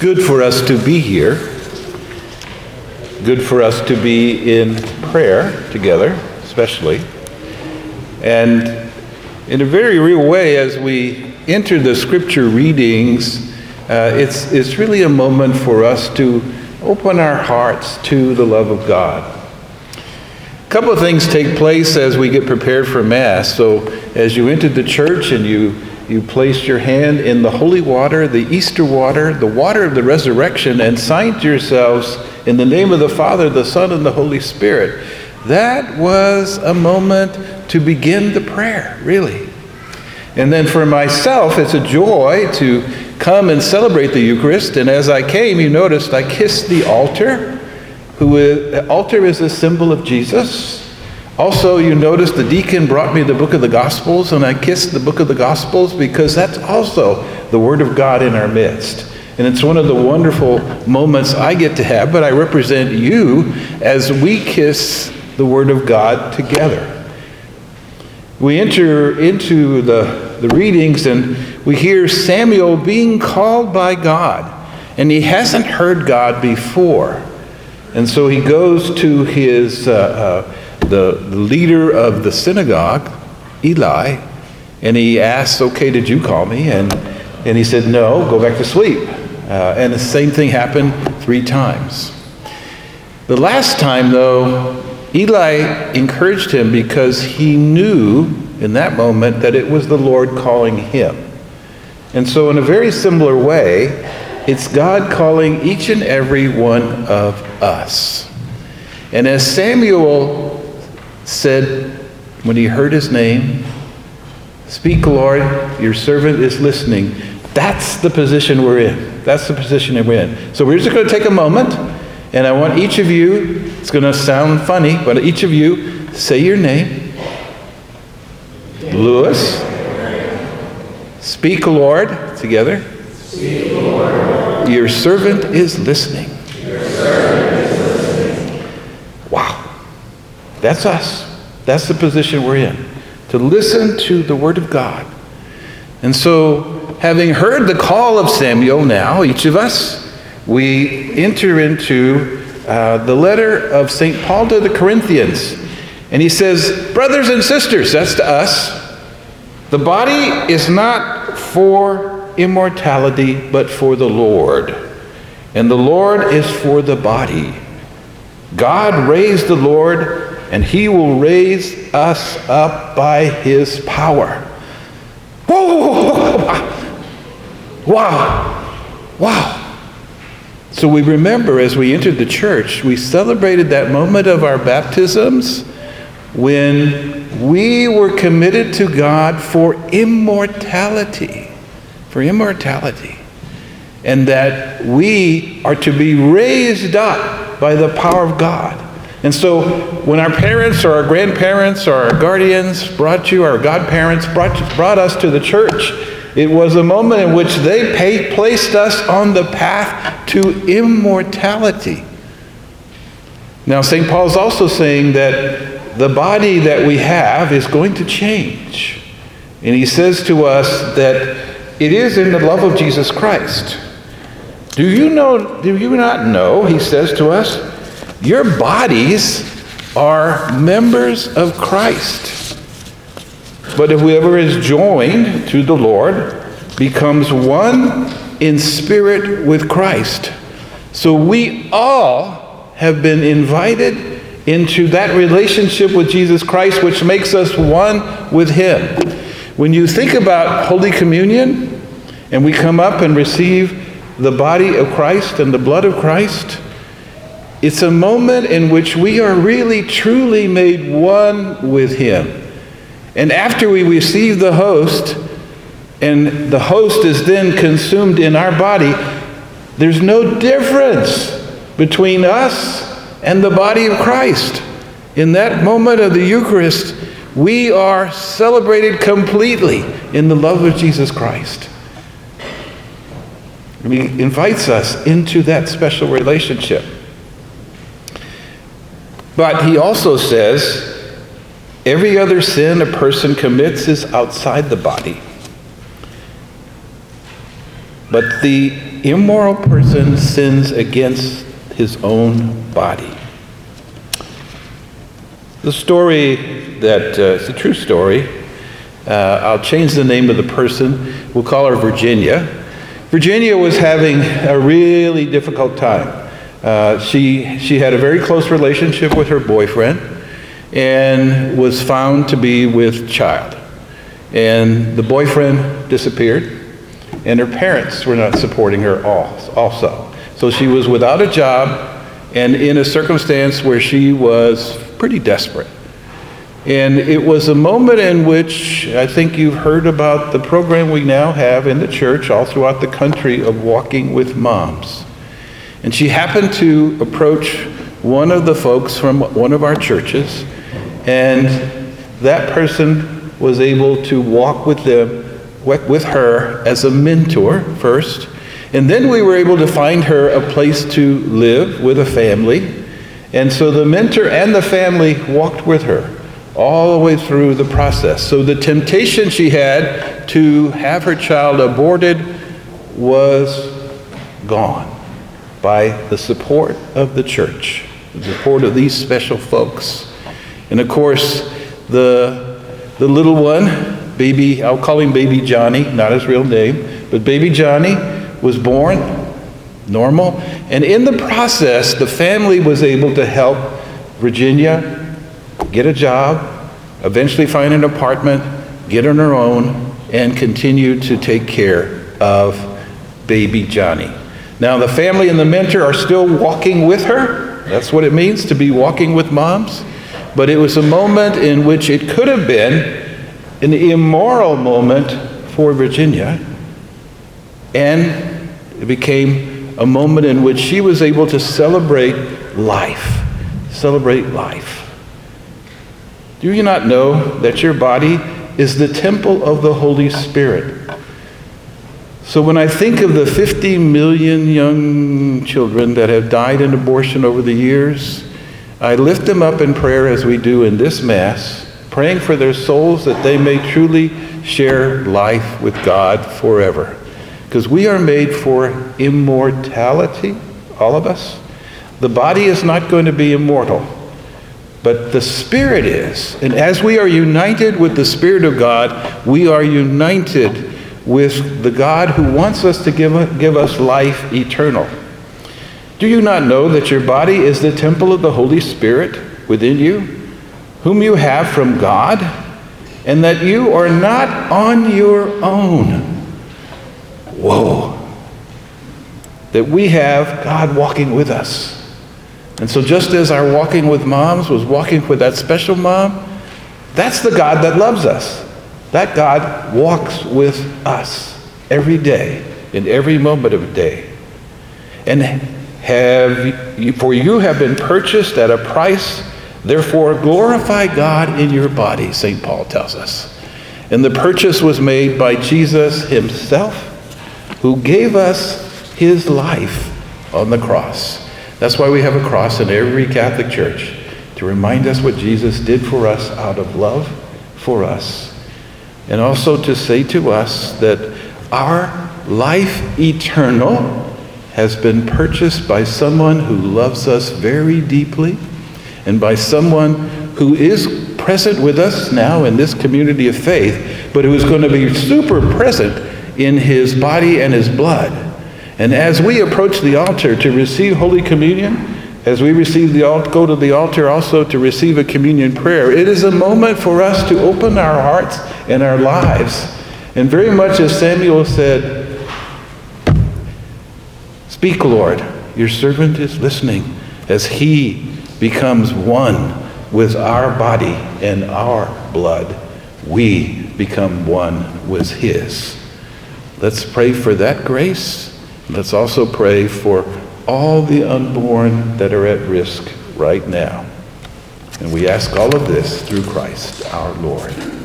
good for us to be here, good for us to be in prayer together, especially. And in a very real way, as we enter the scripture readings, uh, it's, it's really a moment for us to open our hearts to the love of God. A couple of things take place as we get prepared for Mass. So, as you entered the church and you you placed your hand in the holy water, the Easter water, the water of the resurrection, and signed yourselves in the name of the Father, the Son, and the Holy Spirit. That was a moment to begin the prayer, really. And then for myself, it's a joy to come and celebrate the Eucharist. And as I came, you noticed I kissed the altar. Who is, the altar is a symbol of Jesus. Also, you notice the deacon brought me the book of the Gospels, and I kissed the book of the Gospels because that's also the Word of God in our midst. And it's one of the wonderful moments I get to have, but I represent you as we kiss the Word of God together. We enter into the, the readings and we hear Samuel being called by God, and he hasn't heard God before. And so he goes to his. Uh, uh, the, leader of the synagogue, Eli, and he asked, Okay, did you call me? And, and he said, No, go back to sleep. Uh, and the same thing happened three times. The last time, though, Eli encouraged him because he knew in that moment that it was the Lord calling him. And so, in a very similar way, it's God calling each and every one of us. And as Samuel said when he heard his name, Speak, Lord, your servant is listening. That's the position we're in. That's the position that we're in. So we're just going to take a moment, and I want each of you, it's going to sound funny, but each of you say your name. Lewis. Speak, Lord, together. Speak, Lord. Your servant is listening. Your servant is listening. Wow. That's us. That's the position we're in. To listen to the Word of God. And so, having heard the call of Samuel now, each of us, we enter into uh, the letter of St. Paul to the Corinthians. And he says, Brothers and sisters, that's to us, the body is not for immortality, but for the Lord. And the Lord is for the body. God raised the Lord and he will raise us up by his power. Whoa! Wow! Wow! So we remember as we entered the church, we celebrated that moment of our baptisms when we were committed to God for immortality. For immortality. And that we are to be raised up by the power of God. And so when our parents or our grandparents or our guardians brought you, our godparents brought, brought us to the church, it was a moment in which they paid, placed us on the path to immortality. Now, St. Paul is also saying that the body that we have is going to change. And he says to us that it is in the love of Jesus Christ. Do you know, do you not know, he says to us, your bodies are members of Christ. But if whoever is joined to the Lord becomes one in spirit with Christ. So we all have been invited into that relationship with Jesus Christ, which makes us one with Him. When you think about Holy Communion, and we come up and receive the body of Christ and the blood of Christ, it's a moment in which we are really truly made one with Him. And after we receive the host, and the host is then consumed in our body, there's no difference between us and the body of Christ. In that moment of the Eucharist, we are celebrated completely in the love of Jesus Christ. He invites us into that special relationship. But he also says every other sin a person commits is outside the body. But the immoral person sins against his own body. The story that uh, it's a true story. Uh, I'll change the name of the person. We'll call her Virginia. Virginia was having a really difficult time. Uh, she, she had a very close relationship with her boyfriend and was found to be with child. And the boyfriend disappeared, and her parents were not supporting her also. So she was without a job and in a circumstance where she was pretty desperate. And it was a moment in which I think you've heard about the program we now have in the church all throughout the country of walking with moms. And she happened to approach one of the folks from one of our churches, and that person was able to walk with them with her as a mentor first. And then we were able to find her a place to live with a family. And so the mentor and the family walked with her all the way through the process. So the temptation she had to have her child aborted was gone by the support of the church, the support of these special folks. And of course, the, the little one, baby, I'll call him baby Johnny, not his real name, but baby Johnny was born normal. And in the process, the family was able to help Virginia get a job, eventually find an apartment, get on her own, and continue to take care of baby Johnny. Now, the family and the mentor are still walking with her. That's what it means to be walking with moms. But it was a moment in which it could have been an immoral moment for Virginia. And it became a moment in which she was able to celebrate life. Celebrate life. Do you not know that your body is the temple of the Holy Spirit? So when I think of the 50 million young children that have died in abortion over the years, I lift them up in prayer as we do in this Mass, praying for their souls that they may truly share life with God forever. Because we are made for immortality, all of us. The body is not going to be immortal but the Spirit is. And as we are united with the Spirit of God, we are united with the God who wants us to give, give us life eternal. Do you not know that your body is the temple of the Holy Spirit within you, whom you have from God, and that you are not on your own? Whoa. That we have God walking with us. And so, just as our walking with moms was walking with that special mom, that's the God that loves us. That God walks with us every day, in every moment of the day. And have for you have been purchased at a price, therefore glorify God in your body, St. Paul tells us. And the purchase was made by Jesus himself, who gave us his life on the cross. That's why we have a cross in every Catholic church to remind us what Jesus did for us out of love for us. And also to say to us that our life eternal has been purchased by someone who loves us very deeply and by someone who is present with us now in this community of faith, but who is going to be super present in his body and his blood. And as we approach the altar to receive Holy Communion, as we receive the go to the altar also to receive a communion prayer, it is a moment for us to open our hearts and our lives. And very much as Samuel said, Speak, Lord, your servant is listening, as he becomes one with our body and our blood, we become one with his. Let's pray for that grace Let's also pray for all the unborn that are at risk right now. And we ask all of this through Christ our Lord.